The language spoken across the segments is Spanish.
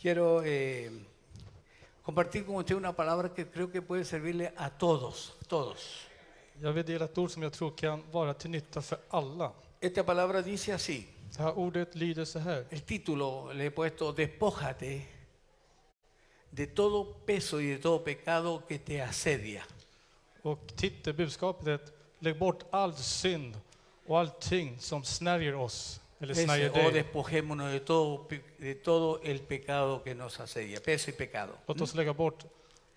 Quiero eh, compartir con usted una palabra que creo que puede servirle a todos, todos. Jag vill dela ett ord som jag tror kan vara till nytta för alla. Esta palabra dice así, Det här ordet lyder så här. el título le he puesto, despójate de todo peso y de todo pecado que te asedia. Och titelbudskapet är lägg bort all synd och allting som snärjer oss. Dice, o dig. despojémonos de todo, pe- de todo el pecado que nos asedia, peso y pecado. Låt oss lägga bort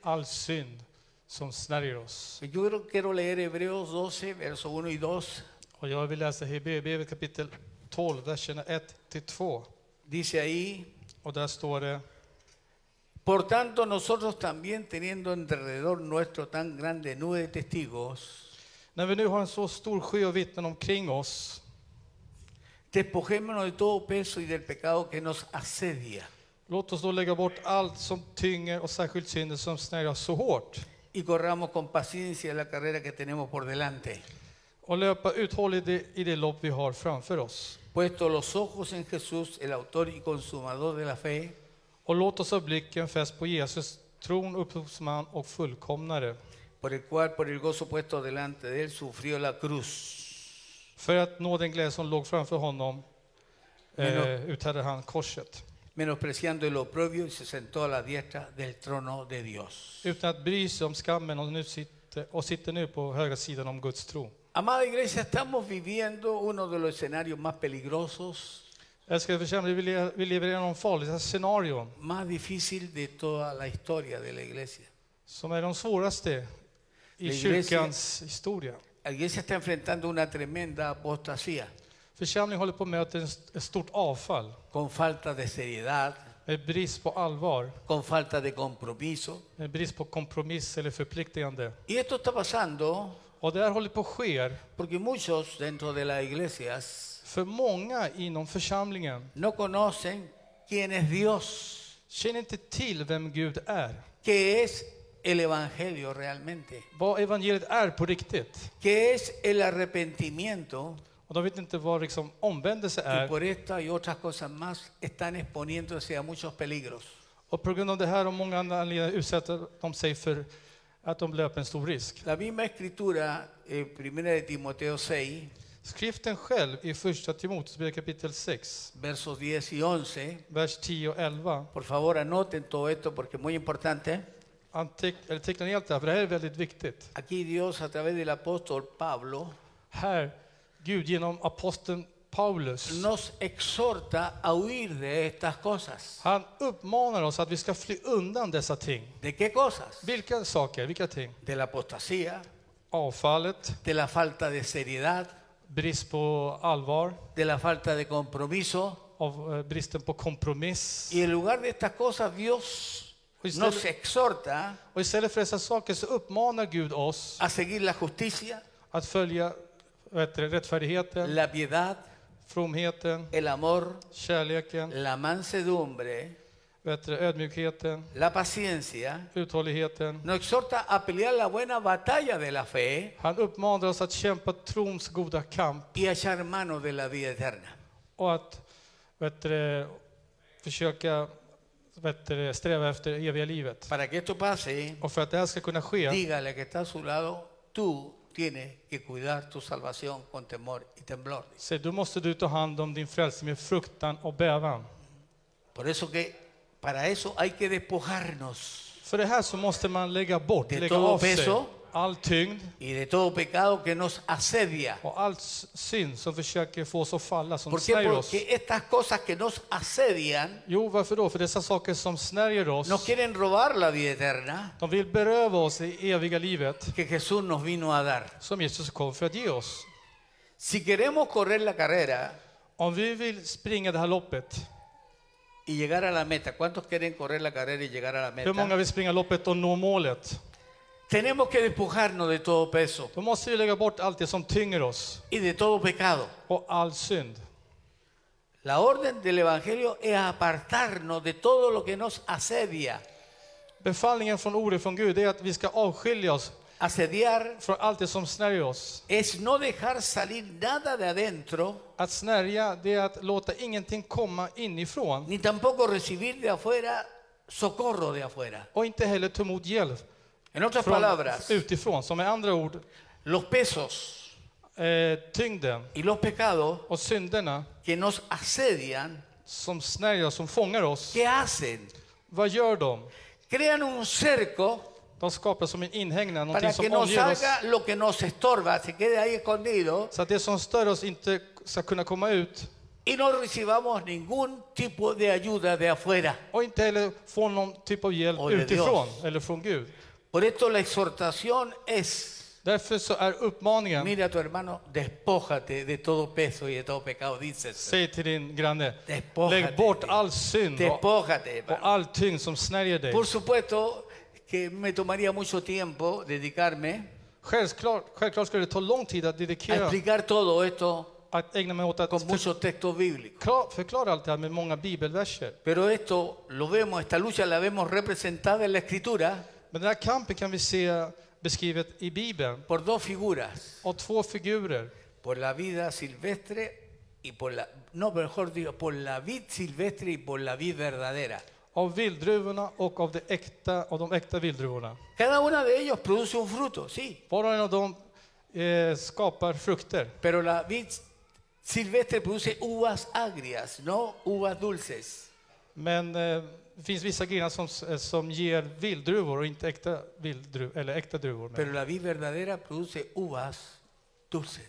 all synd som snärjer oss. Yo quiero- quiero leer Hebreos 12, versos 1 y 2. Och jag vill läsa Hebreerbrevet kapitel 12, verserna 1 till 2. Dice ahí, Och där står det Por tanto, nosotros también teniendo alrededor nuestro tan grande nube de testigos, När vi nu har en så stor sjö av vittnen omkring oss, despojémonos de todo peso y del pecado que nos asedia låt oss då lägga bort allt som tynger och särskilt synden som snärjer oss så hårt. y corramos con paciencia la carrera que tenemos por delante, Och löpa uthålligt i i det lopp vi har framför oss. puesto los ojos en Jesús, el autor y consumador de la fe, Och låt oss ha blicken fäst på Jesus, tron, upphovsman och fullkomnare. por el cual por el gozo puesto delante de él sufrió la cruz, För att nå den glädje som låg framför honom eh, uthärdade han korset. menospreciando el oprobio y se sentó a la diestra del trono de Dios. Utan att bry sig om skammen och, nu sitter, och sitter nu på högra sidan om Guds tro. Amada iglesia, estamos viviendo uno de los escenarios más peligrosos Älskade församling, vi lever, vi lever i de farligaste scenarion más difícil de toda la historia de la iglesia. som är de svåraste i La iglesia- kyrkans historia. La iglesia está enfrentando una tremenda apostasía, Församlingen håller på st- ett stort avfall con falta de seriedad, med brist på allvar, con falta de compromiso. med brist på kompromiss eller förpliktigande. Y esto está pasando Och det här håller på att ske porque muchos dentro de las iglesias för många inom församlingen no conocen quién es Dios, känner inte till vem Gud är. qué es el Evangelio realmente, Vad evangeliet är på riktigt. qué es el arrepentimiento. Och de vet inte vad liksom omvändelse Y är. por esta y otras cosas más están exponiéndose a muchos peligros. Och på grund av det här och många andra anledningar utsätter de sig för att de löper en stor risk. La misma escritura, eh, primera de Timoteo 6, Skriften själv i första Timoteusbrevet kapitel 6, versos 10 y 11, vers 10 och 11. por favor anoten todo esto porque es muy importante. Anteck, eller teckna ner allt det här, för det här är väldigt viktigt. Aquí Dios a través del apóstol Pablo Här, Gud genom aposteln Paulus, nos exhorta a huir de estas cosas. han uppmanar oss att vi ska fly undan dessa ting. ¿De qué cosas? Vilka saker? Vilka ting? De la apostasía, Avfallet, de la falta de seriedad, brist på allvar, de la falta de compromiso. av eh, bristen på kompromiss. Y en lugar de estas cosas Dios Och nos istället, exhorta och istället för dessa saker så uppmanar Gud oss a seguir la justicia, att följa det, rättfärdigheten, la piedad, fromheten, el amor, kärleken, la mansedumbre, det, ödmjukheten, la paciencia. uthålligheten. Nos exhorta a pelear la buena batalla de la fe Han uppmanar oss att kämpa trons goda kamp y a echar mano de la vida eterna. och att det, försöka sträva efter eviga livet. Para que esto pase, Och för att det här ska kunna ske, dígale que está a su lado, tú tienes que cuidar tu salvación con temor y temblor. då måste du ta hand om din frälsning med fruktan och bävan. Por eso que para eso hay que despojarnos För det här så måste man lägga bort, De lägga todo sig peso. All tyngd y de todo pecado que nos asedia. och all synd som försöker få oss att falla, som ¿Por qué? snärjer oss. Porque estas cosas que nos asedian Jo, varför då? För dessa saker som snärjer oss, nos quieren robar la vida eterna de vill beröva oss i eviga livet que Jesús nos vino a dar. som Jesus kom för att ge oss. Si queremos correr la carrera Om vi vill springa det här loppet, y llegar a la meta, ¿cuántos quieren correr la carrera y llegar a la hur många meta? vill springa loppet och nå målet? Tenemos que despojarnos de todo peso Då måste vi lägga bort allt det som tynger oss y de todo pecado. och all synd. La orden del Evangelio es apartarnos de todo lo que nos asedia. Befallningen från ordet från Gud är att vi ska avskilja oss asediar från allt det som snärjer oss. es no dejar salir nada de adentro, Att snärja, det är att låta ingenting komma inifrån ni tampoco recibir de afuera socorro de afuera. och inte heller ta emot hjälp En otras från palabras, utifrån. Som med andra ord, los pesos eh, tyngden y los pecados och synderna que nos asedian, som snärjer oss, som fångar oss. ¿qué hacen? Vad gör de? Crean un cerco De skapar som en inhägnad, någonting para que som no omger oss. salga lo que nos estorba, se quede ahí escondido Så att det som stör oss inte ska kunna komma ut y no recibamos ningún tipo de ayuda de afuera. och inte heller få någon typ av hjälp Oj, det är utifrån Dios. eller från Gud. Por esto la exhortación es, Därför så är uppmaningen, mira a tu hermano, despójate de todo peso y de todo pecado, dices. säg till din granne, Despójate. lägg bort all synd och, Despójate. och hermano. all tyngd som snärjer dig. Por supuesto que me tomaría mucho tiempo dedicarme Självklart, självklart ska det ta lång tid att a dedikera, explicar todo esto att ägna mig åt att con muchos textos bíblicos. klar- förklara allt det här med många bibelverser. Pero esto lo vemos, esta lucha la vemos representada en la escritura Men den här kampen kan vi se beskrivet i Bibeln por dos figuras, av två figurer. por la vida silvestre y por la, no, mejor digo, por la vid silvestre y por la vid verdadera. Av vilddruvorna och av, det äkta, av de äkta vilddruvorna. Cada una de ellos produce un fruto, sí, Var och en av dem eh, skapar frukter. pero la vid silvestre produce uvas agrias, no uvas dulces. Men eh, det finns vissa grenar som, eh, som ger vilddruvor och inte äkta, vilddruv, eller äkta druvor. Men, Pero la vid verdadera produce uvas dulces.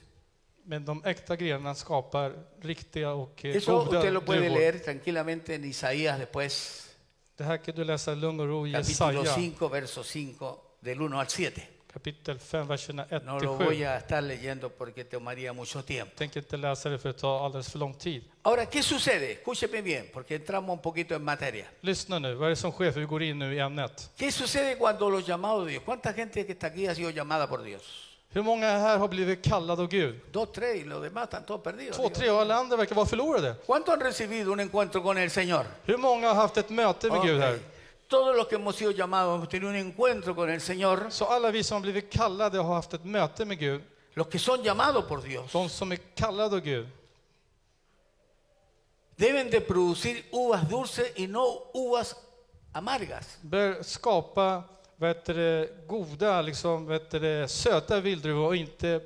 men de äkta grenarna skapar riktiga och eh, Eso goda usted lo puede druvor. leer tranquilamente en Isaías después, Det här kan du läsa i lugn och ro i capítulo Jesaja 5, verso 5, del 1 al 7. Kapitel 5, verserna 1 No lo 7. voy a estar leyendo porque tomaría mucho tiempo. Jag tänker inte läsa det för det tar alldeles för lång tid. Ahora, ¿qué sucede? Escúcheme bien, porque entramos un poquito en materia. Lyssna nu, vad är det som sker? För vi går in nu i ämnet. ¿Qué sucede cuando los llamados de Dios? ¿Cuánta gente que está aquí ha sido llamada por Dios? Hur många här har blivit kallade av Gud? Dos, tres, y los demás están todos perdidos. Två, digo. tre och alla andra verkar vara förlorade. ¿Cuántos han recibido un encuentro con el Señor? Hur många har haft ett möte med Gud här? Ok. Todos los que hemos sido llamados hemos tenido un encuentro con el Señor. Så alla vi som har blivit kallade har haft ett möte med Gud. Los que son llamados por Dios De som är kallade av Gud deben de producir uvas dulces y no uvas amargas. bör skapa vad heter det, goda, liksom, vad heter det, söta vilddruvor och inte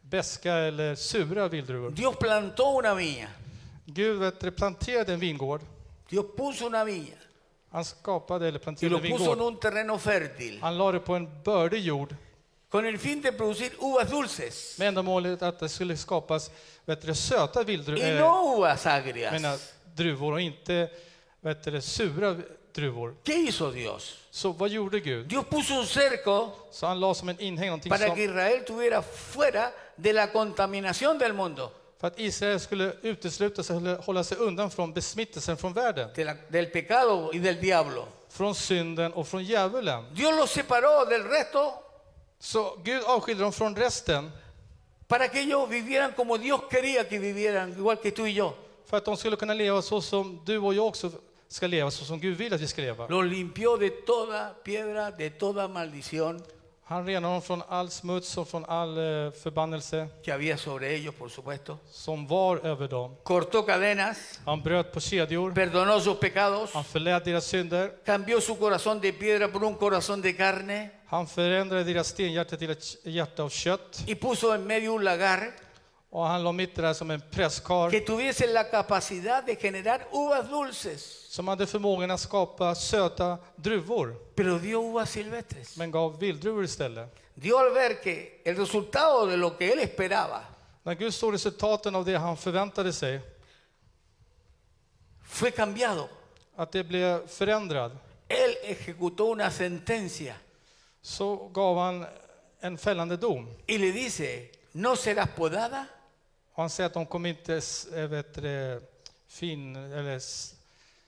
beska eller sura vilddruvor. Dios plantó una viña. Gud vet, du, planterade en vingård. Dios puso una viña Han skapade eller y planterade lo en puso en vingård. un terreno fértil Han la det på en bördig jord con el fin de producir uvas dulces med ändamålet att det skulle skapas vet du, söta y vilddruvor, no uvas menar, agrias. druvor och inte vet du, sura druvor. ¿Qué hizo Dios? Så vad gjorde Gud? Dios puso un cerco Så han la som en inhägnad någonting para som, que Israel tuviera fuera de la contaminación del mundo, för att Israel skulle utesluta sig, hålla sig undan från besmittelsen från världen, de la- del pecado y del diablo. från synden och från djävulen. Dios los separó del resto Så Gud avskilde dem från resten para que ellos vivieran como Dios quería que vivieran, igual que tú y yo. för att de skulle kunna leva så som du och jag också ska leva, så som Gud vill att vi ska leva. Los limpió de toda piedra, de toda maldición Han renar dem från all smuts och från all eh, förbannelse. Que había sobre ellos, por supuesto. som var över dem. Cortó cadenas, Han bröt på kedjor, perdonó sus pecados, han förlät deras synder, cambió su corazón de piedra por un corazón de carne. Han förändrade deras stenhjärta till ett hjärta av kött. Y puso en medio un lagar och han la mitt där som en presskar que tuviese la capacidad de generar uvas dulces, som hade förmågan att skapa söta druvor pero dio uvas silvestres. men gav vilddruvor istället. Dio al ver que el resultado de lo que él esperaba När Gud såg resultaten av det han förväntade sig, fue cambiado. att det blev förändrat, Él ejecutó una sentencia så gav han en fällande dom. y le dice, no serás podada han säger att de kommer inte eh, vet det, fin, eller,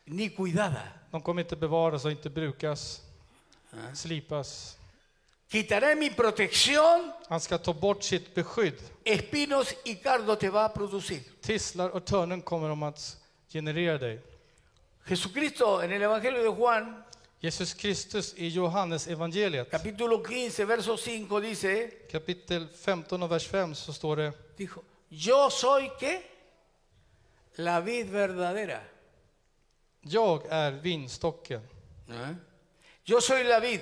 ni cuidada. de kommer inte bevaras och inte brukas, Ah. slipas. Quitaré mi protección, Han ska ta bort sitt beskydd. espinos y cardo te va a producir. Tistlar och törnen kommer de att generera dig. Jesucristo en el Evangelio de Juan Jesus Kristus i Johannes evangeliet capítulo 15, verso 5 dice, kapitel 15 och vers 5 så står det dijo, yo soy qué? La vid verdadera. Jag är vinstocken. ¿Eh? Yo soy la vid,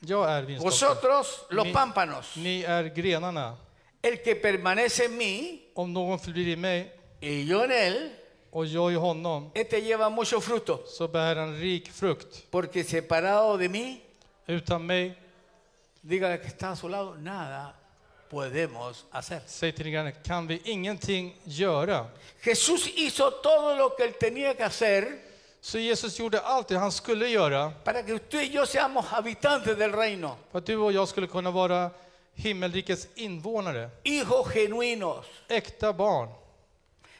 Jag är vinstocken. vosotros los Ni- pámpanos. Ni är grenarna. El que permanece en mí Om någon förblir i mig y yo en él, och jag i honom este lleva mucho fruto, så bär han rik frukt. porque separado de mí, Utan mig, diga que está a su lado, nada podemos hacer. säg till din granne, kan vi ingenting göra. Jesús hizo todo lo que él tenía que hacer Så Jesus gjorde allt det han skulle göra para que usted y yo seamos habitantes del reino, för att du och jag skulle kunna vara himmelrikets invånare. hijos genuinos, Äkta barn,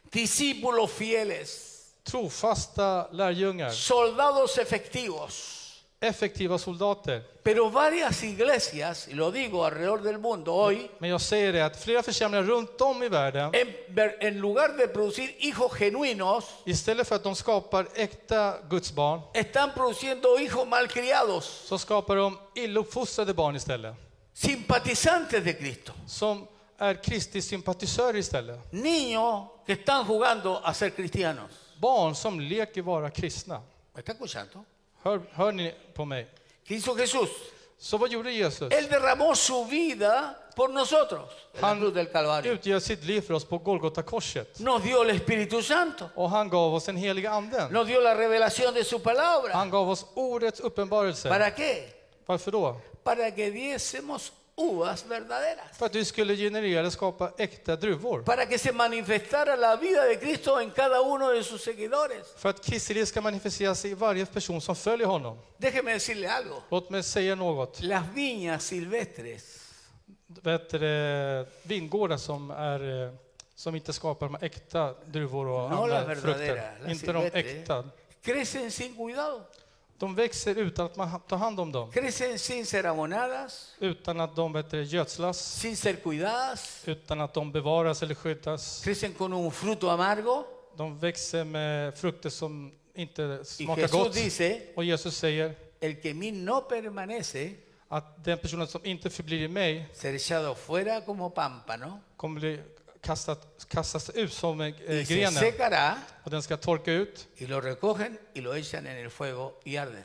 discípulos fieles, trofasta lärjungar, soldados efectivos. Effektiva soldater. Pero varias iglesias, y lo digo alrededor del mundo hoy, Men jag säger det att flera församlingar runt om i världen, en, ver- en lugar de producir hijos genuinos, istället för att de skapar äkta Guds barn, están produciendo hijos malcriados, så skapar de illuppfostrade barn istället. simpatizantes de Cristo, Som är Kristi sympatisörer istället. niños que están jugando a ser cristianos. Barn som leker vara kristna. ¿Me está escuchando? Hör, hör ni på mig? ¿Qué hizo Jesús? Så vad gjorde Jesus? Él derramó su vida por nosotros en la Han cruz del Calvario. utgör sitt liv för oss på Golgata korset. Nos dio el Espíritu Santo, Och han gav oss den heliga anden. nos dio la revelación de su palabra. Han gav oss ordets uppenbarelse. ¿Para qué? Varför då? Para que diésemos uvas verdaderas. För att vi skulle generera och skapa äkta druvor. Para que se manifestara la vida de Cristo en cada uno de sus seguidores. För att Kristi liv ska manifesteras i varje person som följer honom. Déjeme decirle algo. Låt mig säga något. Las viñas silvestres Vet du, vingårdar som, är, eh, som inte skapar de äkta druvor och No andra frukter. Inte de äkta. crecen sin cuidado, De växer utan att man tar hand om dem. crecen sin ser abonadas, Utan att de du, gödslas. sin ser cuidadas, Utan att de bevaras eller skyddas. crecen con un fruto amargo. De växer med frukter som inte smakar gott. dice, Och Jesus säger el que no permanece, att den personen som inte förblir i mig ser echado fuera como pámpano kommer bli kastat, kastas ut som eh, grenen. Och den ska torka ut. y lo recogen y lo echan en el fuego y arden.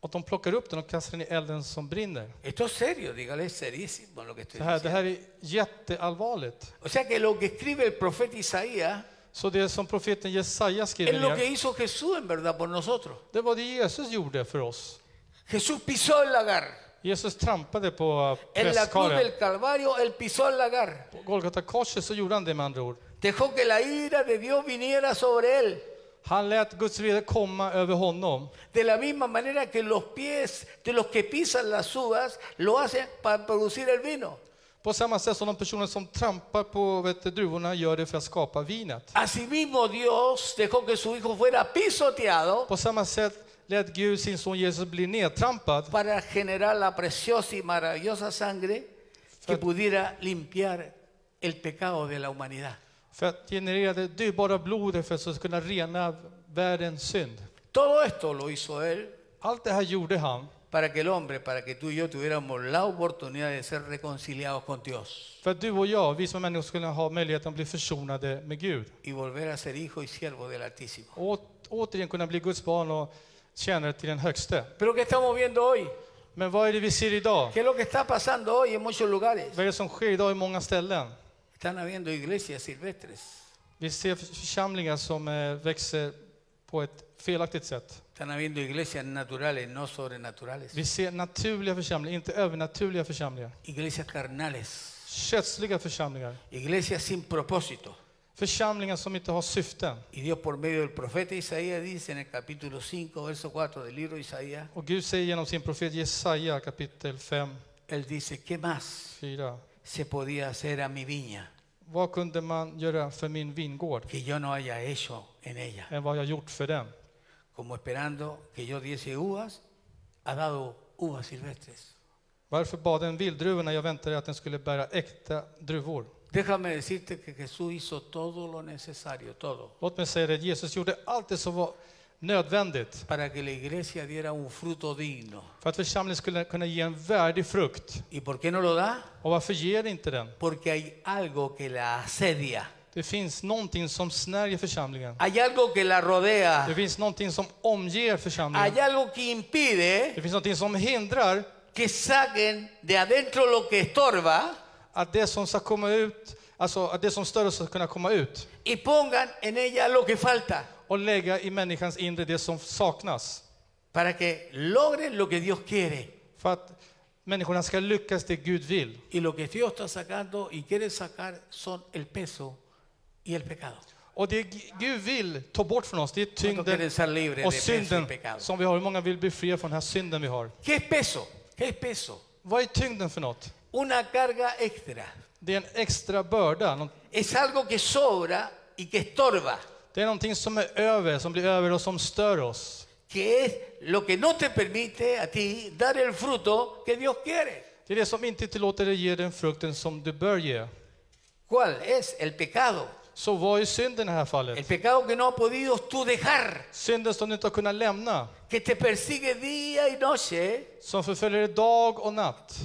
Och de plockar upp den och kastar den i elden som brinner. Esto es serio, dígale, serísimo lo que estoy Det här, det här är jätteallvarligt. O sea que lo que escribe el profeta Isaías Så det som profeten Jesaja skriver es lo que ner, hizo Jesús en verdad por nosotros. det var det Jesus gjorde för oss. Jesús pisó el lagar. Jesus trampade på En la cruz prästkaren. del Calvario, él pisó el lagar. På Golgata korset så gjorde han det med andra ord. Dejó que la ira de Dios viniera sobre él. Han lät Guds vrede komma över honom. De la misma manera que los pies de los que pisan las uvas lo hacen para producir el vino. På samma sätt som de personer som trampar på vet, du, druvorna gör det för att skapa vinet. Asimismo Dios dejó que su hijo fuera pisoteado På samma sätt lät Gud sin son Jesus bli nedtrampad para generar la preciosa y maravillosa sangre que pudiera limpiar el pecado de la humanidad. för att generera det dyrbara blodet för att kunna rena världens synd. Todo esto lo hizo él Allt det här gjorde han para que el hombre, para que tú y yo tuviéramos la oportunidad de ser reconciliados con Dios för att du och jag, vi som människor, skulle ha möjligheten att bli försonade med Gud. y volver a ser hijo y siervo del Altísimo. Och åt- återigen kunna bli Guds barn och tjänare till den högste. Pero ¿qué estamos viendo hoy? Men vad är det vi ser idag? ¿Qué es lo que está pasando hoy en muchos lugares? Vad är det som sker idag i många ställen? Están habiendo iglesias silvestres, Vi ser församlingar som eh, växer på ett felaktigt sätt. están habiendo iglesias naturales, no sobrenaturales, Vi ser naturliga församlingar, inte övernaturliga församlingar. iglesias carnales, Kötsliga församlingar. iglesias sin propósito. Församlingar som inte har syften. Y Dios por medio del profeta Isaías dice en el capítulo 5, verso 4 del libro de Isaías, Och Gud säger genom sin profet Jesaja kapitel 5, Él dice, ¿qué más 4. se podía hacer a mi viña Vad kunde man göra för min vingård que yo no haya hecho en ella? än vad jag gjort för den? Como esperando que yo diese uvas, ha dado uvas silvestres. Varför bad en vilddruva när jag väntade att den skulle bära äkta druvor? Déjame decirte que Jesús hizo todo lo necesario, todo, Låt mig säga det, Jesus gjorde allt det som var nödvändigt para que la iglesia diera un fruto digno. för att församlingen skulle kunna ge en värdig frukt. ¿Y por qué no lo da? Och varför ger det inte den? Porque hay algo que la asedia, Det finns någonting som snärjer församlingen. hay algo que la rodea, Det finns någonting som omger församlingen. hay algo que impide Det finns någonting som hindrar que saquen de adentro lo que estorba att det som ska komma ut, alltså att det som stör oss ska kunna komma ut y pongan en ella lo que falta och lägga i människans inre det som saknas. para que logren lo que Dios quiere. För att människorna ska lyckas det Gud vill. Y lo que Dios está sacando y quiere sacar son el peso y el pecado. Och det Gud vill ta bort från oss, det är ¿Cuántos quieren tyngden och synden som vi har. Hur många vill bli fria från den här synden vi har? Vad är tyngden för något? Una carga extra. Det är en extra börda. Es algo que sobra y que estorba, Det är någonting som är över, som blir över och som stör oss. que es lo que no te permite a ti dar el fruto que Dios quiere. Det är det som inte tillåter dig ge den frukten som du bör ge. ¿Cuál es? El pecado. Så vad är synden i det här El pecado que no has podido tú dejar, Synden som du inte har kunnat lämna, que te persigue día y noche, som förföljer dig dag och natt,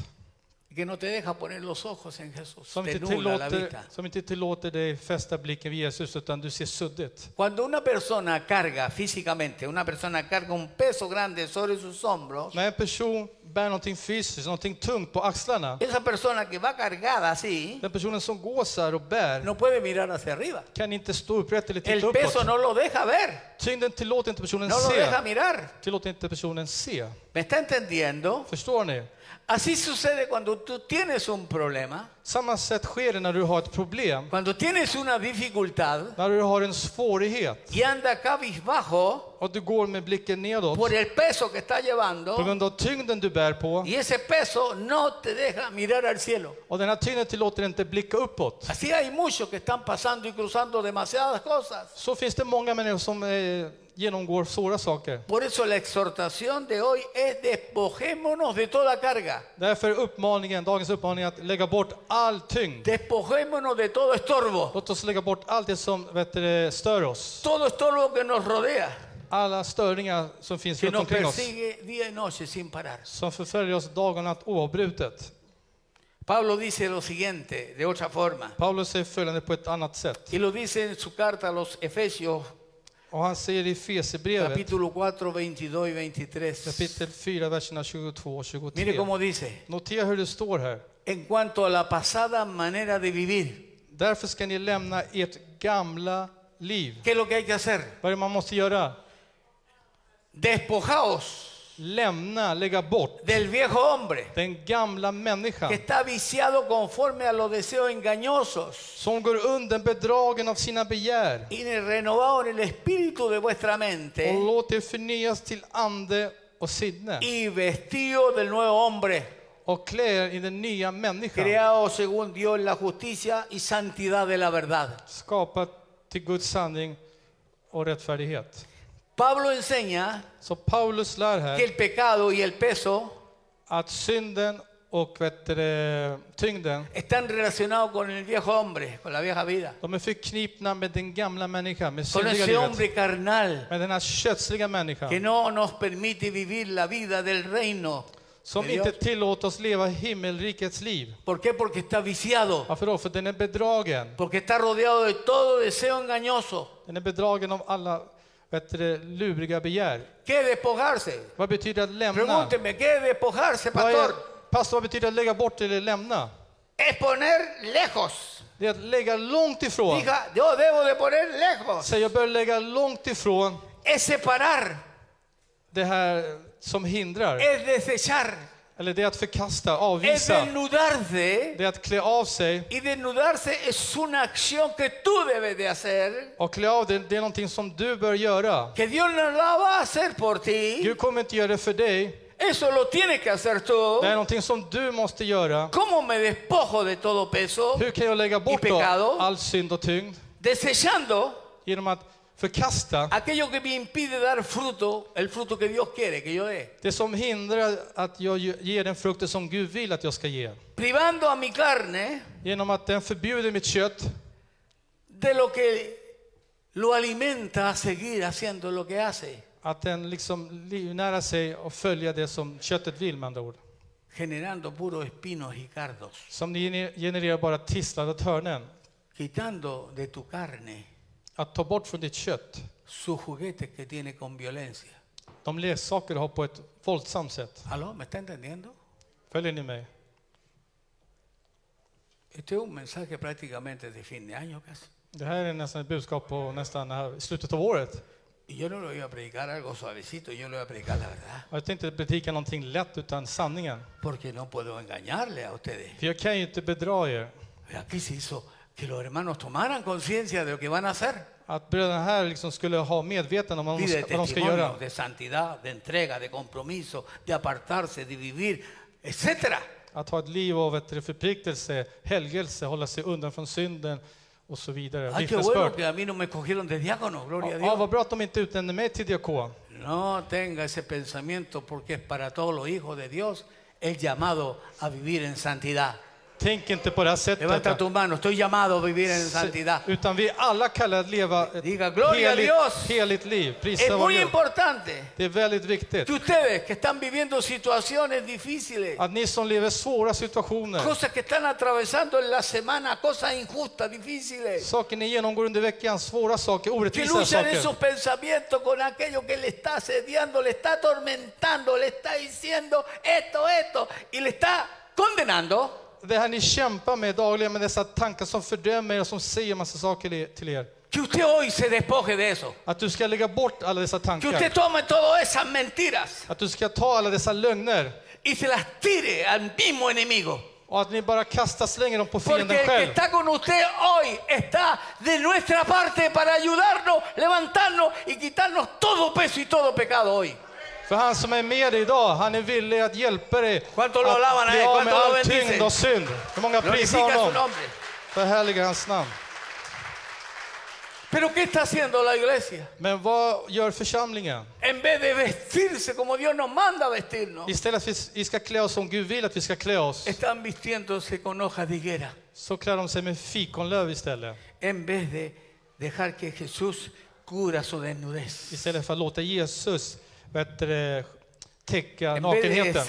que no te deja poner los ojos en Jesús. som Te inte, nubla la tillåter, vista. som inte tillåter dig fästa blicken vid Jesus, utan du ser suddigt. Cuando una persona carga físicamente, una persona carga un peso grande sobre sus hombros, När en person bär någonting fysiskt, någonting tungt på axlarna, esa persona que va cargada así, den personen som går så här och bär no puede mirar hacia arriba. kan inte stå upprätt eller titta El peso uppåt. no lo deja ver, Tyngden tillåter inte personen no lo deja mirar. Tillåter inte personen se. ¿Me está entendiendo? Förstår ni? Así sucede cuando tú tienes un problema, Samma sätt sker det när du har ett problem, cuando tienes una dificultad när du har en svårighet y anda cabizbajo och du går med blicken nedåt por el peso que está på llevando grund av tyngden du bär på y ese peso no te deja mirar al cielo. och den här tyngden tillåter inte blicka uppåt. Así hay muchos que están pasando y cruzando demasiadas cosas. Så finns det många människor som eh, genomgår svåra saker. Por eso la exhortación de hoy es despojémonos de toda carga, Därför är uppmaningen, dagens uppmaning att lägga bort all tyngd. despojémonos de todo estorbo, Låt oss lägga bort allt det som vet du, stör oss. todo estorbo que nos rodea, Alla störningar som finns que runt nos omkring oss. persigue día y noche sin parar. Som förföljer oss dag och natt oavbrutet. Pablo dice lo siguiente, de otra forma, Paulus säger följande på ett annat sätt. y lo dice en su carta a los Efesios, Och han säger i capítulo 4, 22 y 23. kapitel 4, verserna 22 och Mire 23. cómo dice, Notera hur det står här. En cuanto a la pasada manera de vivir, Därför ska ni lämna ert gamla liv. ¿qué es lo que hay que hacer? Vad är det man måste göra? Despojaos Lämna, lägga bort del viejo hombre den gamla que människan está viciado conforme a los deseos engañosos som går under bedragen av sina begär y renovado en el espíritu de vuestra och mente låt er förnyas till ande och sinne y vestido del nuevo hombre, och klä er i den nya människan creado según Dios en la justicia y santidad de la verdad. skapad till Guds sanning och rättfärdighet. Pablo enseña Så Paulus lär que här el pecado y el peso att synden och vet du, det, tyngden están relacionados con el viejo hombre, con la vieja vida, de är förknippna med den gamla människan, med con syndiga ese livet, hombre carnal med den här kötsliga que no nos permite vivir la vida del reino. Som inte tillåter oss leva himmelrikets liv. ¿Por qué? Porque está viciado, Varför då? För den är bedragen. porque está rodeado de todo deseo engañoso. Den är bedragen av alla vet du, luriga begär. ¿Qué es despojarse? Vad betyder att lämna? Pregúnteme, ¿qué es despojarse, Vad är, pastor? pastor, vad betyder att lägga bort eller lämna? Es poner lejos. Det är att lägga långt ifrån. Diga, yo debo de poner lejos. Säg, jag bör lägga långt ifrån Es separar, det här som hindrar. es desechar, Eller det är att förkasta, es avvisa. desnudarse. Det är att klä av sig. Y desnudarse es una acción que tú debes de hacer, Och klä av dig, det är någonting som du bör göra. que Dios no la va a hacer por ti. Gud kommer inte göra det för dig. Eso lo tienes que hacer tú. Det är någonting som du måste göra. ¿Cómo me despojo de todo peso? Hur kan jag lägga bort Y pecado. all synd och tyngd? Desechando Genom att förkasta aquello que me impide dar fruto, el fruto que Dios quiere que yo dé. det som hindrar att jag ger den frukten som Gud vill att jag ska ge. Privando a mi carne Genom att den förbjuder mitt kött de lo que lo alimenta a seguir haciendo lo que hace, Att den liksom livnära sig och följa det som köttet vill med andra ord. generando puros espinos y cardos, Som gener- genererar bara tistlar och törnen. quitando de tu carne Att ta bort från ditt kött sus juguetes que tiene con violencia. de leksaker du har på ett våldsamt sätt. ¿Aló? ¿Me está entendiendo? Följer ni mig? Este es un mensaje prácticamente de fin de año casi. Det här är nästan ett budskap på nästan här, slutet av året. Y yo no le voy a predicar algo suavecito, yo le voy a predicar la verdad. Och Jag tänkte inte predika någonting lätt utan sanningen. Porque no puedo engañarle a ustedes. För jag kan ju inte bedra er. Aquí se hizo que los hermanos tomaran conciencia de lo que van a hacer. Att bröderna här liksom skulle ha medvetande om vad de Y de ska, vad de ska göra. de santidad, de entrega, de compromiso, de apartarse, de vivir, etcétera. Att ha ett liv av du, förpliktelse, helgelse, hålla sig undan från synden och så vidare. Ay, qué bueno Vittnesbörd. que a mí no me cogieron de diácono, gloria a Ja, Dios. vad bra att de inte utnämnde mig till diakon. No tenga ese pensamiento porque es para todos los hijos de Dios el llamado a vivir en santidad. Tänk inte på det här sättet. Levanta tu mano, estoy llamado a vivir en santidad. Utan vi är alla kallade att leva ett Diga, "Gloria a heligt, Dios". heligt liv. Es vår muy Gud. importante Det är väldigt viktigt. que ustedes que están viviendo situaciones difíciles, Att ni som lever svåra situationer, cosas que están atravesando en la semana, cosas injustas, difíciles, saker ni genomgår under veckan, svåra saker, que orättvisa luchan en sus saker. pensamientos con aquello que le está asediando, le está atormentando, le está diciendo esto, esto, y le está condenando. Det här ni kämpar med dagligen med dessa tankar som fördömer er och som säger massa saker till er. Que usted hoy se despoje de eso. Att du ska lägga bort alla dessa Que tankar. usted tome todas esas mentiras Att du ska ta alla dessa lögner y se las tire al mismo enemigo. och att ni bara kastar, slänger dem på Porque fienden el que själv. está con usted hoy está de nuestra parte para ayudarnos, levantarnos y quitarnos todo peso y todo pecado hoy. För han som är med dig idag, han är villig att hjälpa dig att bli av med all tyngd och synd. Hur många prisar honom? Förhärliga hans namn. Pero ¿qué está haciendo la iglesia? Men vad gör församlingen? En vez de vestirse como Dios nos manda vestirnos, Istället för att vi ska klä oss som Gud vill att vi ska klä oss, están vistiéndose con hojas de higuera. så klär de sig med fikonlöv istället. En vez de dejar que Jesús cura su desnudez. Istället för att låta Jesus du, täcka nakenheten.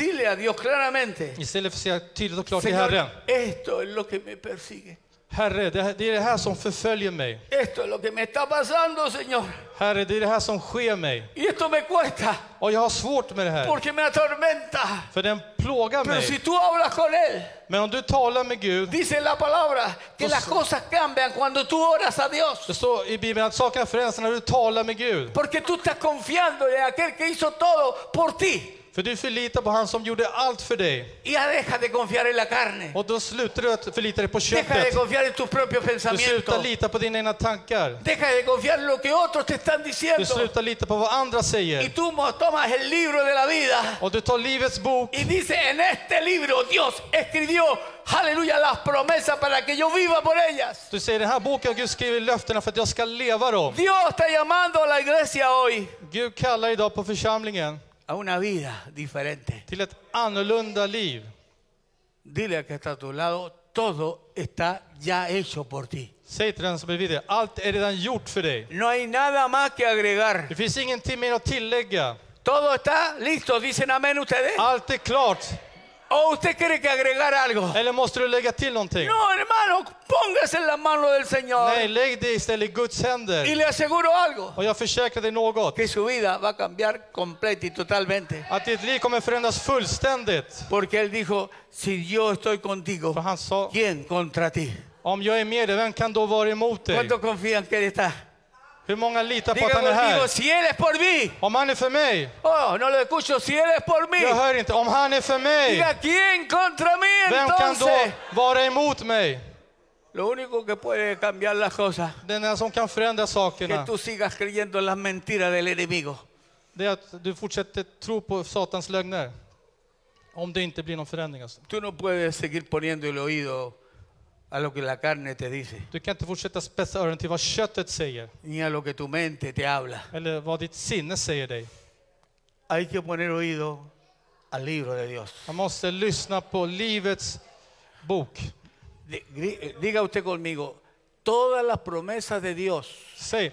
Istället för att säga tydligt och klart till Herren. esto es lo que me persigue. Herre, det här- det är det här som förföljer mig. Esto es lo que me está pasando, Señor. Herre, det är det här som sker mig. Y esto me cuesta Och jag har svårt med det här. porque me atormenta. För den plågar Pero si mig. tú hablas con Él, Men om du talar med Gud, dice la palabra que Entonces- las cosas cambian cuando tú oras a Dios. det står i Bibeln att sakerna förändras när du talar med Gud. Porque tú estás confiando en aquel que hizo todo por ti. För du förlitar på han som gjorde allt för dig. Y ya deja de confiar en la carne. Och då slutar du att förlita dig på Deja de köttet. confiar en tus propios Du slutar pensamientos. lita på dina egna tankar. Deja de confiar en lo que otros te están Du diciendo. slutar lita på vad andra Y säger. tú mo- tomas el libro de la vida Och du tar livets bok y dice, en este libro Dios escribió, aleluya, las promesas para que yo viva por ellas. Du säger den här boken har Gud skrivit löftena för att jag ska leva dem. Dios está llamando a la iglesia hoy Gud kallar idag på församlingen a una vida diferente. till ett annorlunda liv. Dile a que está a tu lado, todo está ya hecho por ti. Säg till den som är vid dig, allt är redan gjort för dig. No hay nada más que agregar. Det finns ingenting mer att tillägga. Todo está listo, dicen amén ustedes. Allt är klart. ¿O usted quiere que agregar algo? Eller måste du lägga till någonting? No, hermano, póngase en las manos del Señor. Nej, lägg det istället i Guds Y händer. le aseguro algo, Och jag försäkrar dig något. que su vida va a cambiar completa y totalmente. Att ditt liv kommer förändras fullständigt. Porque Él dijo, si yo estoy contigo, För han sa, ¿quién contra ti? om jag är med dig, vem kan då vara emot dig? ¿Cuántos confían que Él está? Hur många litar på Diga att han är här? si Él es por mí. Om han är för mig? Oh, no lo escucho, si Él es por mí. Jag hör inte. Om han är för mig? Diga, ¿quién contra mí Vem kan då entonces? vara emot mig? Lo único que puede cambiar las cosas Den enda som kan förändra que sakerna, tú sigas creyendo en las mentiras del enemigo. det är att du fortsätter tro på Satans lögner. Om det inte blir någon förändring. Alltså. Tú no puedes seguir poniendo el oído a lo que la carne te dice, Du kan inte fortsätta spetsa öronen till vad köttet säger. ni a lo que tu mente te habla. Eller vad ditt sinne säger dig. Hay que poner oído al libro de Dios. Man måste lyssna på livets bok. Di- Diga usted conmigo, todas las promesas de Dios Säg,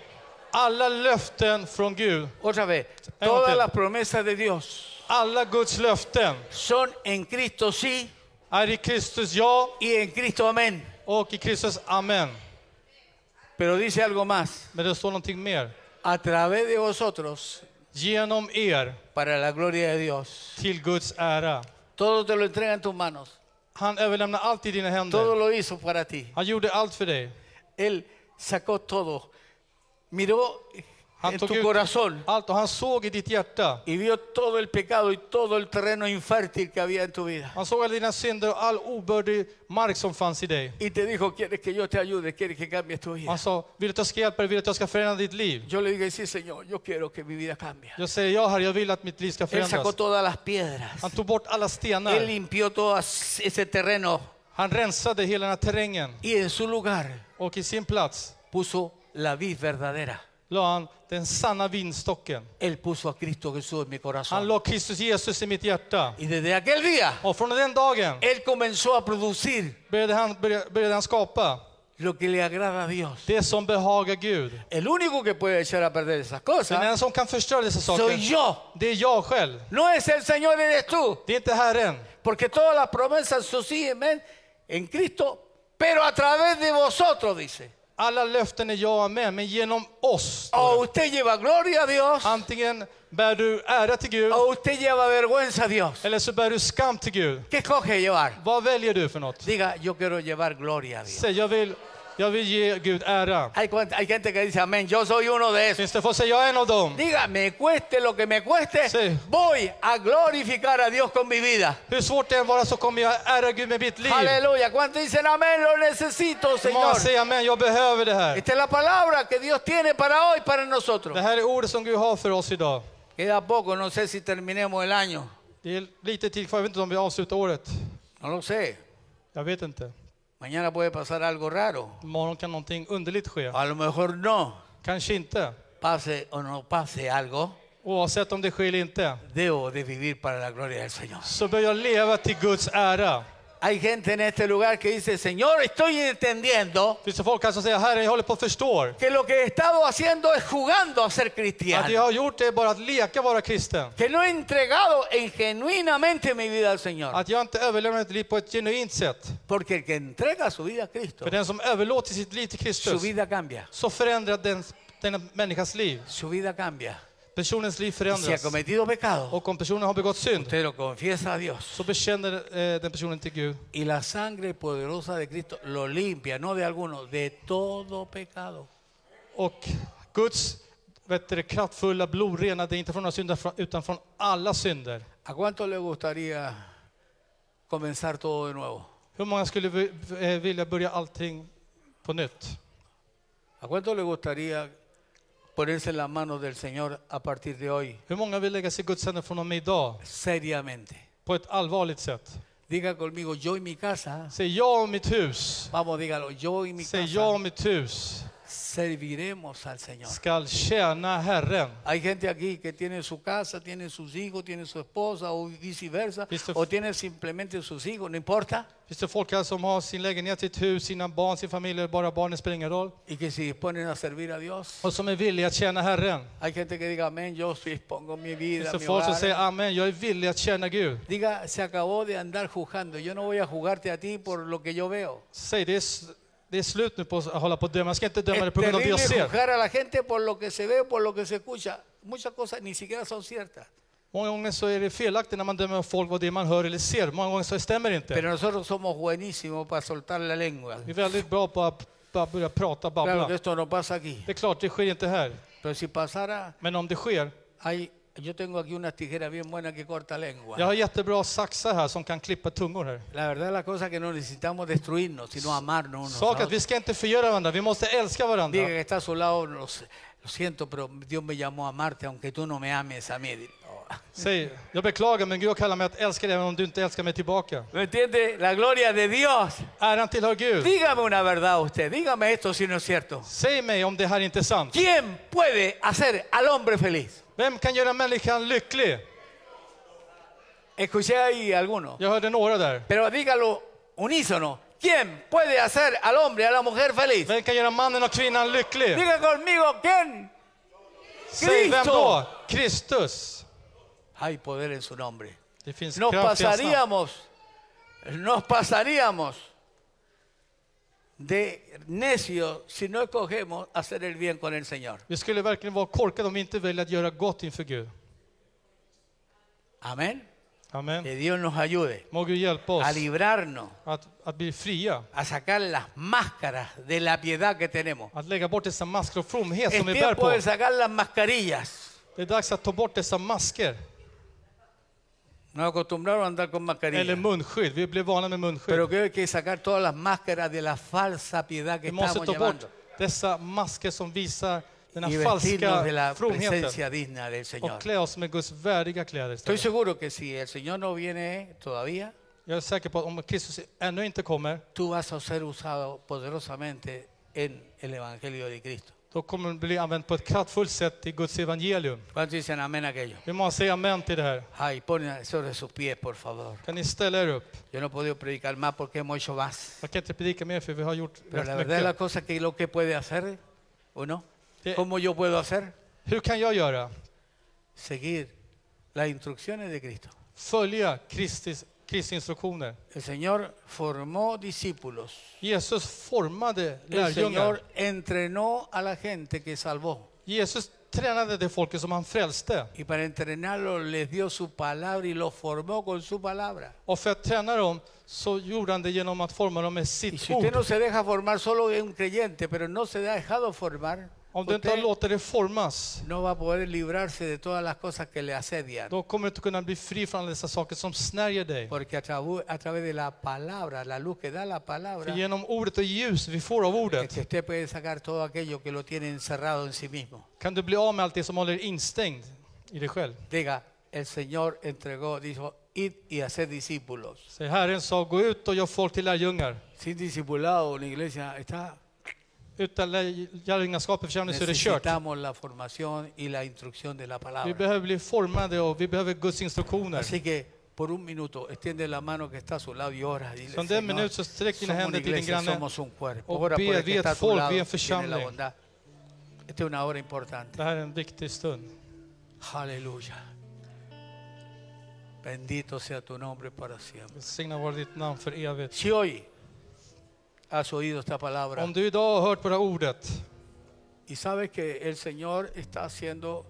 Alla löften från Gud, Otra vez, todas las promesas de Dios alla Guds löften son en Cristo sí är i Kristus ja y en Cristo amén. och i Kristus amen. Pero dice algo más, Men det står någonting mer. a través de vosotros, Genom er para la gloria de Dios. till Guds ära. Todo te lo entrega en tus manos. Han överlämnar allt i dina Todo händer. lo hizo para ti. Han gjorde allt för dig. Él sacó todo. Miró Han en tu ut corazón allt och han såg i ditt hjärta. y vio todo el pecado y todo el terreno infértil que había en tu vida. Han såg alla dina synder och all obördig mark som fanns i dig. Y te dijo, ¿quieres que yo te ayude? ¿Quieres que cambies tu vida? Han sa, vill du att jag ska hjälpa dig? Vill du att jag ska förändra ditt liv? Yo le dije, sí, Señor, yo quiero que mi vida cambie. Jag säger ja, Herre, jag vill att mitt liv ska Él sacó todas las piedras. Han tog bort alla Él limpió todo ese terreno Han rensade hela den här terrängen. y en su lugar Och i sin plats puso la vid verdadera. La han den sanna vinstocken. Él puso a Cristo Jesús en mi Han corazón. la Kristus Jesus i mitt hjärta. Y desde aquel día, Och från den dagen Él comenzó a producir började han, började, han skapa lo que le agrada a Dios. det som behagar Gud. El único que puede echar a perder esas Den cosas enda som kan förstöra dessa soy saker, yo. det är jag själv. No es el Señor, eres tú. Det är inte Herren. Porque todas las promesas amén, en Cristo, pero a través de vosotros, dice. Alla löften är ja amen, men genom oss. står O det. usted lleva gloria a Dios, Antingen bär du ära till Gud, o usted lleva vergüenza a Dios. eller så bär du skam till Gud. ¿Qué escoge llevar? Vad väljer du för något? Diga, yo quiero llevar gloria a Dios. Säg, jag vill, jag vill ge Gud ära. Hay, cuant- hay gente que dice, amén, yo soy uno de esos. Finns det folk som säger, jag är en av dem? Cueste lo que me cueste, Sí. voy a glorificar a Dios con mi vida. Hur svårt det än vara så kommer jag ära Gud med mitt liv. Aleluya. ¿Cuántos dicen amén? Lo necesito, Hur många Señor. säger amen, jag behöver det här. Esta es la palabra que Dios tiene para hoy, para nosotros. Det här är ordet som Gud har för oss idag. Queda poco, no sé si terminemos el año. Det är lite tid kvar, jag vet inte om vi avslutar året. No lo sé. Jag vet inte. Mañana puede pasar algo raro. Imorgon kan någonting underligt ske. A lo mejor no. Kanske inte. Pase o no pase algo, Oavsett om det sker eller inte, debo de vivir para la gloria del Señor. så bör jag leva till Guds ära. Hay gente en este lugar que dice, Señor, estoy entendiendo Finns det folk här som säger, Herre, jag håller på att förstå que lo que he estado haciendo es jugando a ser att cristiano. jag har gjort det är bara att leka vara kristen. Que no he entregado en genuinamente mi vida al Señor. Att jag inte överlämnar mitt liv på ett genuint sätt. Porque el que entrega su vida a Cristo, För den som överlåter sitt liv till su Kristus, vida cambia. så förändrar den, den människans liv. Su vida cambia. Personens liv Y si ha förändras. cometido pecado, Och om personen har begått synd, usted lo confiesa a Dios. så bekänner eh, den personen till Gud. Y la sangre poderosa de Cristo lo limpia, no de de todo pecado. Och Guds vet du, kraftfulla blod inte från några synder utan från alla synder. ¿A cuánto le gustaría comenzar todo de nuevo? Hur många skulle vi- eh, vilja börja allting på nytt? ¿A cuánto le gustaría ponerse en las manos del Señor a partir de hoy, Hur många vill lägga sig i Guds händer från och med idag? seriamente? På ett allvarligt sätt. Diga conmigo, yo y mi casa, Säg ja om mitt hus. vamos, dígalo, yo y mi Säg ja casa om mitt hus. Serviremos al Señor. Skall tjäna Herren. Hay gente aquí que tiene su casa, tiene sus hijos, tiene su esposa o viceversa, Visst- o tiene simplemente sus hijos, no importa, Finns det folk här som har sin lägenhet, sitt hus, sina barn, sin familj, eller bara barnen spelar ingen roll. y que se disponen a servir a Dios. Och som är villiga att tjäna Herren. Hay gente que diga, amén, yo dispongo mi vida, Finns det mi folk som säger hogar. amen, jag är villig att tjäna Gud. Diga, se acabó de andar juzgando, yo no voy a jugarte a ti por lo que yo veo. Säg det det är slut nu på att hålla på och döma. Jag ska inte döma dig på grund av det jag ser. juzgar a la gente por lo que se ve, por lo que se escucha. Muchas cosas ni siquiera son ciertas. Många gånger så är det felaktigt när man dömer folk vad det man hör eller ser. Många gånger så stämmer det inte. Pero nosotros somos buenísimos para soltar la lengua. Vi är väldigt bra på att bara börja prata, Claro que babbla. esto no pasa aquí. Det är klart, det sker inte här. Pero si pasara, Men om det sker, hay, yo tengo aquí unas tijeras bien buenas que corta lengua. jag har jättebra saxar här som kan klippa tungor här. La verdad la cosa que no necesitamos destruirnos, sino amarnos unos a Saken att vi ska inte förgöra varandra, vi måste älska Diga varandra. que está a su lado, lo, lo siento, pero Dios me llamó a amarte aunque tú no me ames a mí. Säg, jag beklagar men Gud kallar mig att älska dig även om du inte älskar mig tillbaka. ¿Me entiende? La gloria de Dios. Äran tillhör Gud. Dígame una verdad usted, dígame esto si no es cierto. Säg mig om det här inte är sant. ¿Quién puede hacer al hombre feliz? Vem kan göra människan lycklig? Escuché ahí alguno, Jag hörde några där. pero dígalo unísono. ¿Quién puede hacer al hombre, a la mujer feliz? Vem kan göra mannen och kvinnan lycklig? Diga conmigo, ¿quién Säg vem Cristo. Kristus. Hay poder en su nombre. Det finns Nos kraft i hans namn. pasaríamos, nos pasaríamos de necio si no escogemos hacer el bien con el Señor. Vi skulle verkligen vara korkade om vi inte väljer att göra gott inför Gud. Amén. Amen. Que Dios nos ayude Må Gud hjälpa oss a librarnos, att, att bli fria. a sacar las máscaras de la piedad que tenemos. Att lägga bort dessa masker och fromhet Es som vi bär tiempo på. de sacar las mascarillas. Det är dags att ta bort dessa masker. Nos acostumbraron a andar con Eller mascarillas. munskydd. Vi blev vana med munskydd. Pero que hay que sacar todas las máscaras de la falsa piedad que Vi måste estamos ta bort llevando. dessa masker som visar den Y här vestirnos de la fromheten. presencia digna del Señor. Och klä oss med Guds värdiga kläder Estoy istället. seguro que si el Señor no viene todavía, Jag är säker på att om Kristus ännu inte kommer, tú vas a ser usado poderosamente en el Evangelio de Cristo. Då kommer det bli använt på ett kraftfullt sätt i Guds evangelium. ¿Cuántos dicen amén a aquello? Vi måste säga amen till det här. Ay, sobre sus pies, por favor. Kan ni ställa er upp? Yo no predicar más porque hemos hecho más. Jag kan inte predika mer för vi har gjort Pero la rätt verdad es la mycket. cosa que lo que puede hacer, ¿o no? Det- ¿Cómo yo puedo hacer? Hur kan jag göra? Seguir las instrucciones de Cristo. Följa Kristi, Kristi. El Señor formó discípulos. Jesus formade El. Señor entrenó a la gente que salvó. Jesus tränade det folket som han frälste. Y para entrenarlos les dio su palabra y los formó con su palabra. Och för att träna dem så gjorde han det genom att forma dem med Y sitt si usted no se deja formar, solo es un creyente, pero no se ha dejado formar, Om du inte har usted låtit det formas, no va a poder librarse de todas las cosas que le asedian. då kommer du inte kunna bli fri från alla dessa saker som snärjer dig. Porque a, travu- a través de la palabra, la luz que da la För palabra, genom ordet och ljus vi får av es ordet que usted puede sacar todo aquello que lo tiene encerrado en sí mismo. kan du bli av med allt det som håller dig instängd i dig själv. Diga, el Señor entregó, dijo, id y hacer discípulos. Så Herren sa, gå ut och gör folk till lärjungar. Sin discipulado, la iglesia está. Utan lär- lärjungaskap i församlingen så är det kört. Necesitamos la formación y la instrucción de la Vi palabra. behöver bli formade och vi behöver Guds instruktioner. Así que por un minuto extiende la mano que está a su lado y ora. Dile, Så under en "Señor, minut så sträck dina somos una händer till din iglesia, granne. somos un cuerpo. Och Ora be, por el vi que är está a ett tu folk, lado, vi är en tiene la församling. bondad. Esta es una hora importante. Det här är en viktig stund. Aleluya. Bendito sea tu nombre para siempre. Välsigna vara ditt namn för evigt. Si hoy has oído esta palabra Om du idag har hört på det här ordet y sabes que el Señor está haciendo,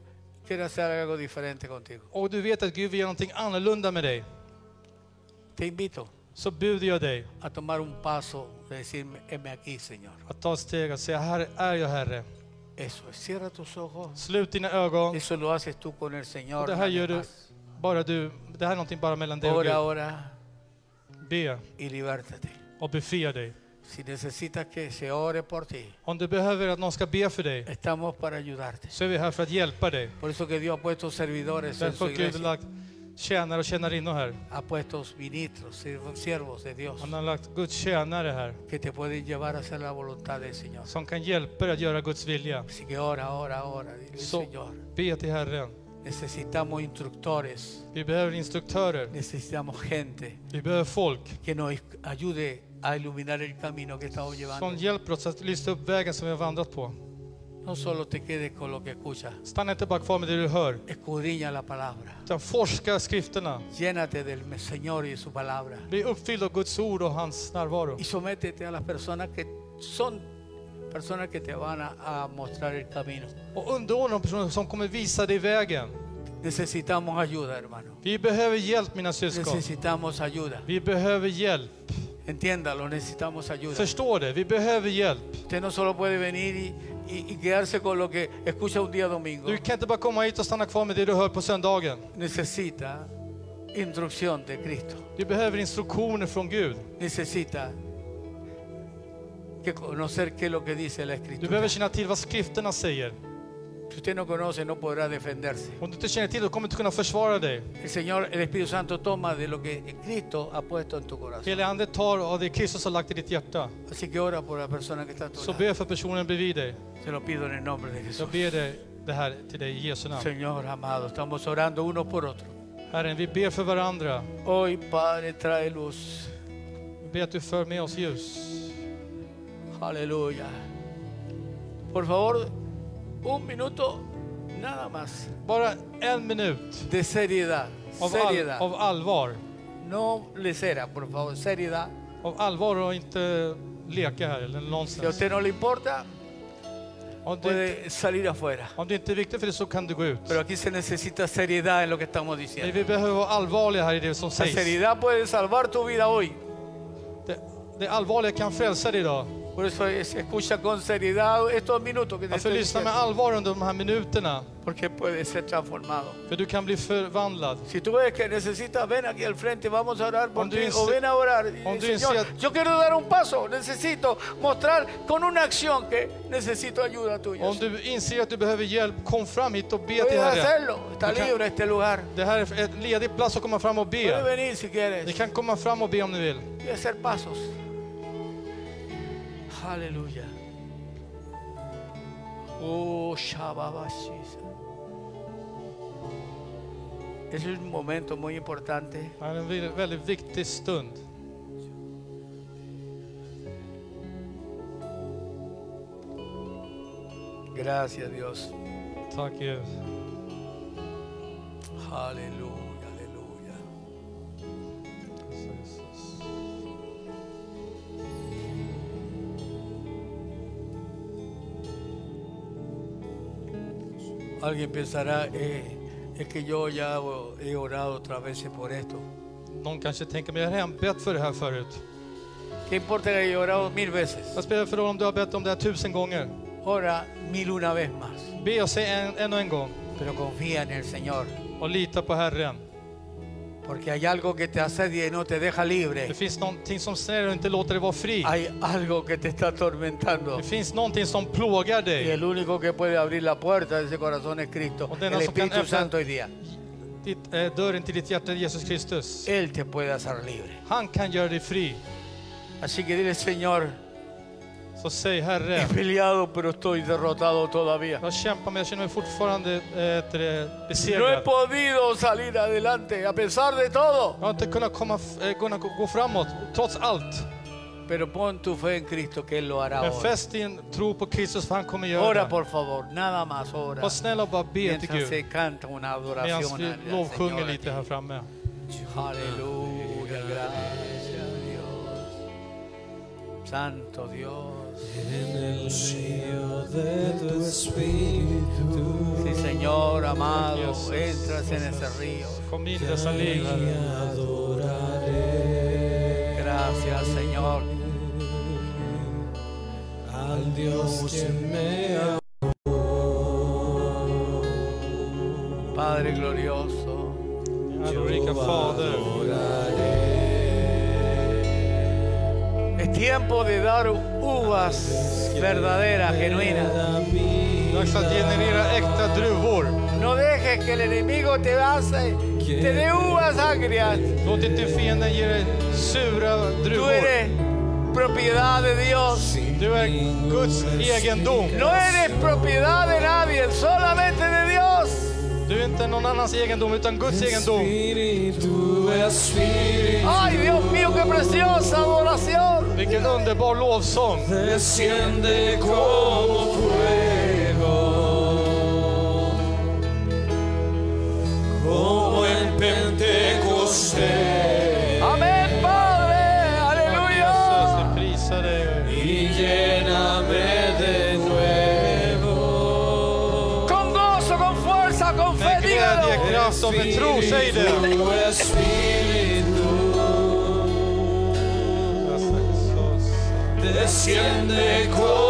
quiere hacer algo diferente contigo, och du vet att Gud vill göra någonting annorlunda med dig, te invito så bjuder jag dig a tomar un paso de decirme, heme aquí, Señor. att ta ett steg och säga, här är jag Herre. Eso es, cierra tus ojos. Slut dina ögon. Eso lo haces tú con el Señor. Och det här nadie gör du, más. bara du. Det här är någonting bara mellan dig och Ora Gud. ahora Be y libértate. och befria dig. Si necesitas que se ore por ti, Om du behöver att någon ska be för dig, estamos para ayudarte. så är vi här för att hjälpa dig. Por eso que Dios ha puesto servidores en Därför su har Gud iglesia. lagt tjänare och tjänarinnor här. Ha puesto ministros, siervos- siervos de Dios Han har lagt Guds tjänare här que te pueden llevar a hacer la voluntad del Señor. som kan hjälpa dig att göra Guds vilja. Así que ora, ora, ora. Dile, Så Señor, be till Herren. necesitamos instructores, Vi behöver instruktörer. necesitamos gente Vi behöver folk que nos ayude a iluminar el camino que estamos som llevando. hjälper oss att lyfta upp vägen som vi har vandrat på. No solo te quedes con lo que escuchas, Stanna inte bara kvar med det du hör, escudriña la palabra. utan forska skrifterna. Llénate del Señor y su palabra. Bli uppfylld av Guds ord och hans närvaro. Y sométete a las personas que son personas que te van a, a mostrar el camino. Och underordna de personer som kommer visa dig vägen. Necesitamos ayuda, hermano. Vi behöver hjälp mina syskon. Necesitamos ayuda. Vi behöver hjälp. Entiéndalo, necesitamos ayuda. Förstå det, vi behöver hjälp. Usted no solo puede venir y, y- y quedarse con lo que escucha un día domingo. Du kan inte bara komma hit och stanna kvar med det du hör på söndagen. Necesita instrucción de Cristo. Du behöver instruktioner från Gud. Necesita que conocer qué lo que dice la Du behöver känna till vad skrifterna säger. Si usted no conoce, no podrá defenderse. Om du inte känner till det kommer du inte kunna försvara dig. El Señor, el Espíritu Santo toma de lo que Cristo ha puesto en tu corazón. Helig Ande tar av det Kristus har lagt i ditt hjärta. Así que ora por la persona que está a tu Så lado. be för personen bredvid dig. Se lo pido en el nombre de Jesús. Jag ber dig det här till dig i Jesu namn. Señor amado, estamos orando uno por otro. Herren, vi ber för varandra. Hoy, Padre, trae luz. Vi ber att du för med oss ljus. Aleluya. Por favor, un minuto, Nada más. Bara en minut De seriedad. av, all, Seriedad. av allvar. No lecera, por favor. Seriedad. Av allvar och inte leka här eller Si a nonsens. usted no le importa, Om puede salir afuera. om det inte är viktigt för dig så kan du gå ut. Pero aquí se necesita seriedad en lo que estamos Men diciendo. vi behöver vara allvarliga här i det som La sägs. seriedad puede salvar tu vida hoy. Det, det allvarliga kan frälsa dig idag. Por eso escucha con seriedad estos minutos que te estoy lyssna med allvar under de här minuterna? Porque puede ser transformado. För du kan bli förvandlad. Si tú ves que necesitas, ven aquí al frente, vamos a orar por ti. O ven a orar. Om du Señor, yo quiero dar un paso. Necesito mostrar con una acción que necesito ayuda tuya. Om du inser att du behöver hjälp, kom fram hit och be till Herren. hacerlo. Está libre este lugar. Det här är ett ledig plats att komma fram och be. venir si quieres. Ni kan komma fram och be om ni vill. hacer pasos. Aleluya. Oh, Shababashisa. Es un momento muy importante. Det är en väldigt- väldigt viktig stund. Gracias, Dios. Tack aleluya. Alguien pensará, eh, es que yo ya he orado otras veces por esto. Någon kanske tänker, men jag har redan bett för det här förut. ¿Qué importa que haya orado mil veces? Vad spelar det för roll om du har bett om det här tusen gånger? Ora mil una vez más. Be och säg en, en gång. Pero confía en el Señor. Och lita på Herren. Porque hay algo que te asedia y no te deja Det libre. finns någonting som snärjer och inte låter dig vara fri. Hay algo que te está atormentando. Det finns någonting som plågar Y el único que puede abrir la puerta de ese corazón es Cristo, el Espíritu Santo hoy día. Ditt, eh, dörren till ditt hjärta Jesus Kristus. Él te puede hacer libre. Han kan göra dig fri. Así que dile, Señor, Så säg peleado pero estoy derrotado todavía. jag kämpar men jag känner mig fortfarande eh, till det, No he besegrad. podido salir adelante a pesar de todo. Jag har inte kunnat komma, f- eh, kunna gå gå framåt, trots allt. Pero pon tu fe en Cristo que Él lo hará Men hoy. fäst din tro på Kristus för han kommer göra Ora det. por favor, nada más ora. Var snäll och bara be till Mientras Gud. se canta una Medan adoración vi al al lovsjunger Señor. lite här framme. Aleluya, gracias Dios. Santo Dios. En el río de tu espíritu Sí, Señor amado, entras en ese río. Y Herre. adoraré Gracias, Señor. al Dios que me Padre glorioso. Ärorika Fader. Es tiempo de dar uvas verdaderas, genuinas. Dags att generera äkta druvor. No dejes que el enemigo te hace, te dé uvas agrias. Låt inte fienden ge dig sura Tú druvor. eres propiedad de Dios. Du är Guds egendom. No eres propiedad de nadie, solamente de Dios. Du är inte någon annans egendom utan Guds egendom. Espíritu, Espíritu, Ay, Dios mío, qué preciosa adoración. Vilken underbar lovsång. desciende como fuego, como en Pentecostés, Amén, Padre. Aleluya. y lléname de nuevo. Con gozo, con fuerza, con fe, Med glädje, dígalo. kraft och med tro, säg det. Desciende como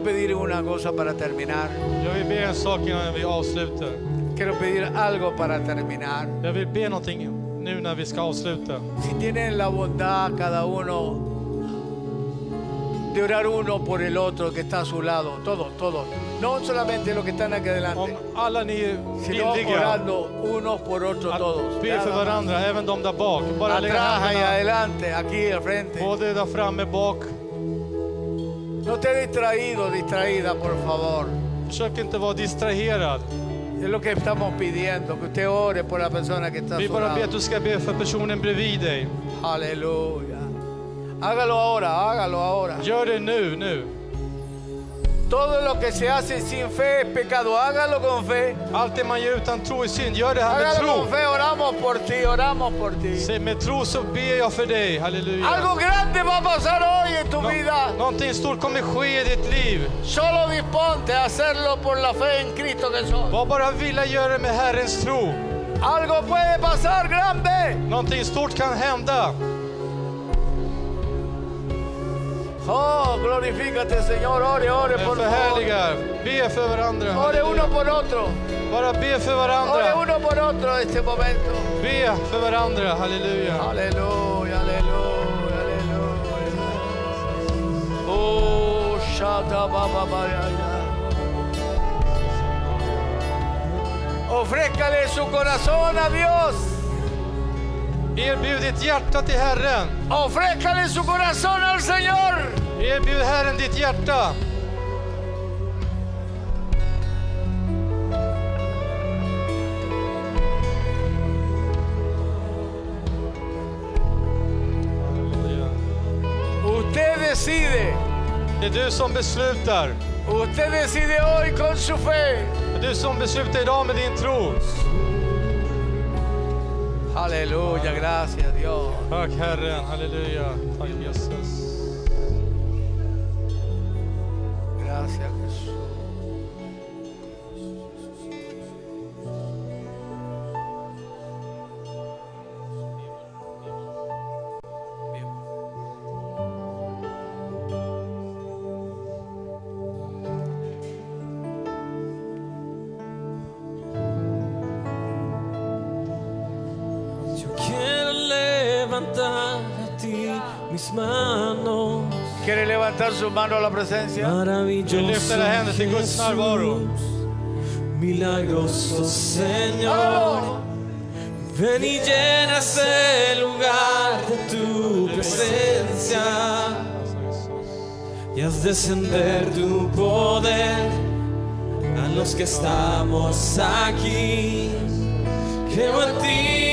Quiero pedir una cosa para terminar. Jag vill be en sak innan vi avslutar. quiero pedir algo para terminar. Jag vill be någonting nu när vi ska avsluta. Si tienen la bondad cada uno de orar uno por el otro que está a su lado, todos, todos. No solamente los que están aquí Om adelante, alla ni är sino villiga orando unos por otros todos. att be för Nada más. varandra, även de där bak. Bara lägg Atrás y händerna adelante, aquí al frente. både där framme bak. No te distraído, distraída, por favor. Försök inte vara distraherad. Es lo que estamos pidiendo, que usted ore por la persona que está Vi bara ber att du ska be för personen bredvid dig. Aleluya. Hágalo ahora, hágalo ahora. Gör det nu, nu. Todo lo que se hace sin fe es pecado. Hágalo con fe. Allt det man gör utan tro är synd. Gör det här med Hágalo con fe. Oramos por ti, oramos por ti. Säg med tro så ber jag för dig. Halleluja. Algo grande va a pasar hoy en tu Nå- vida. någonting stort kommer ske i ditt liv. Solo disponte a hacerlo por la fe en Cristo Jesús. Var bara vilja göra det med Herrens tro. Algo puede pasar grande. Någonting stort kan hända. Oh, glorifícate Señor. Ore, ore por favor. förhärligar. Be för varandra. Ore uno Halleluja. por otro. Bara be för Ore uno por otro en este momento. Be för varandra. Halleluja. Aleluya, aleluya, aleluya. Oh, shata baba bayaya. Ofrézcale su corazón a Dios. Erbjud ditt hjärta till Herren. Ofrézcale su corazón al Señor. Erbjud Herren ditt hjärta. Usted decide. Det är du som beslutar. Usted decide hoy con su fe. Det är du som beslutar idag med din tro. Aleluya, gracias Dios. Tack Herren. Halleluja. Tack Jesus. Gracias Jesús. Su mano a la presencia? Maravilloso. Milagroso Señor. Ven y llena ese lugar de tu presencia. Y haz descender tu poder a los que estamos aquí. Creo en ti,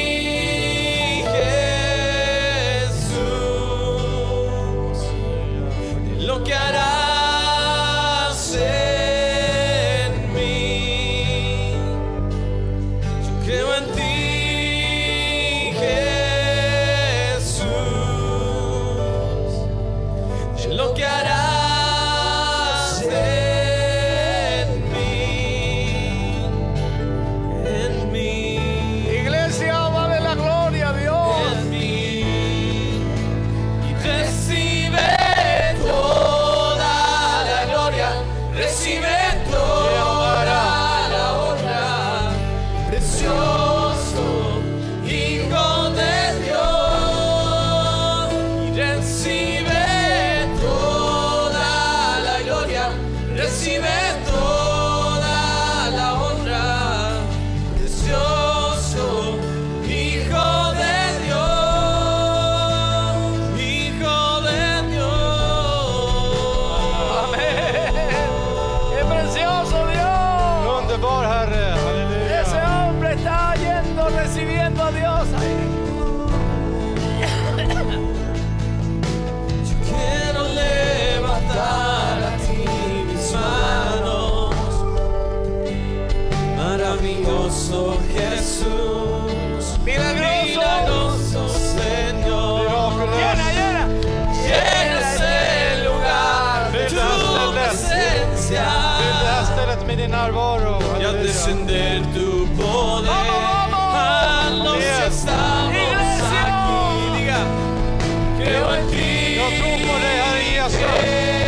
Jag tror.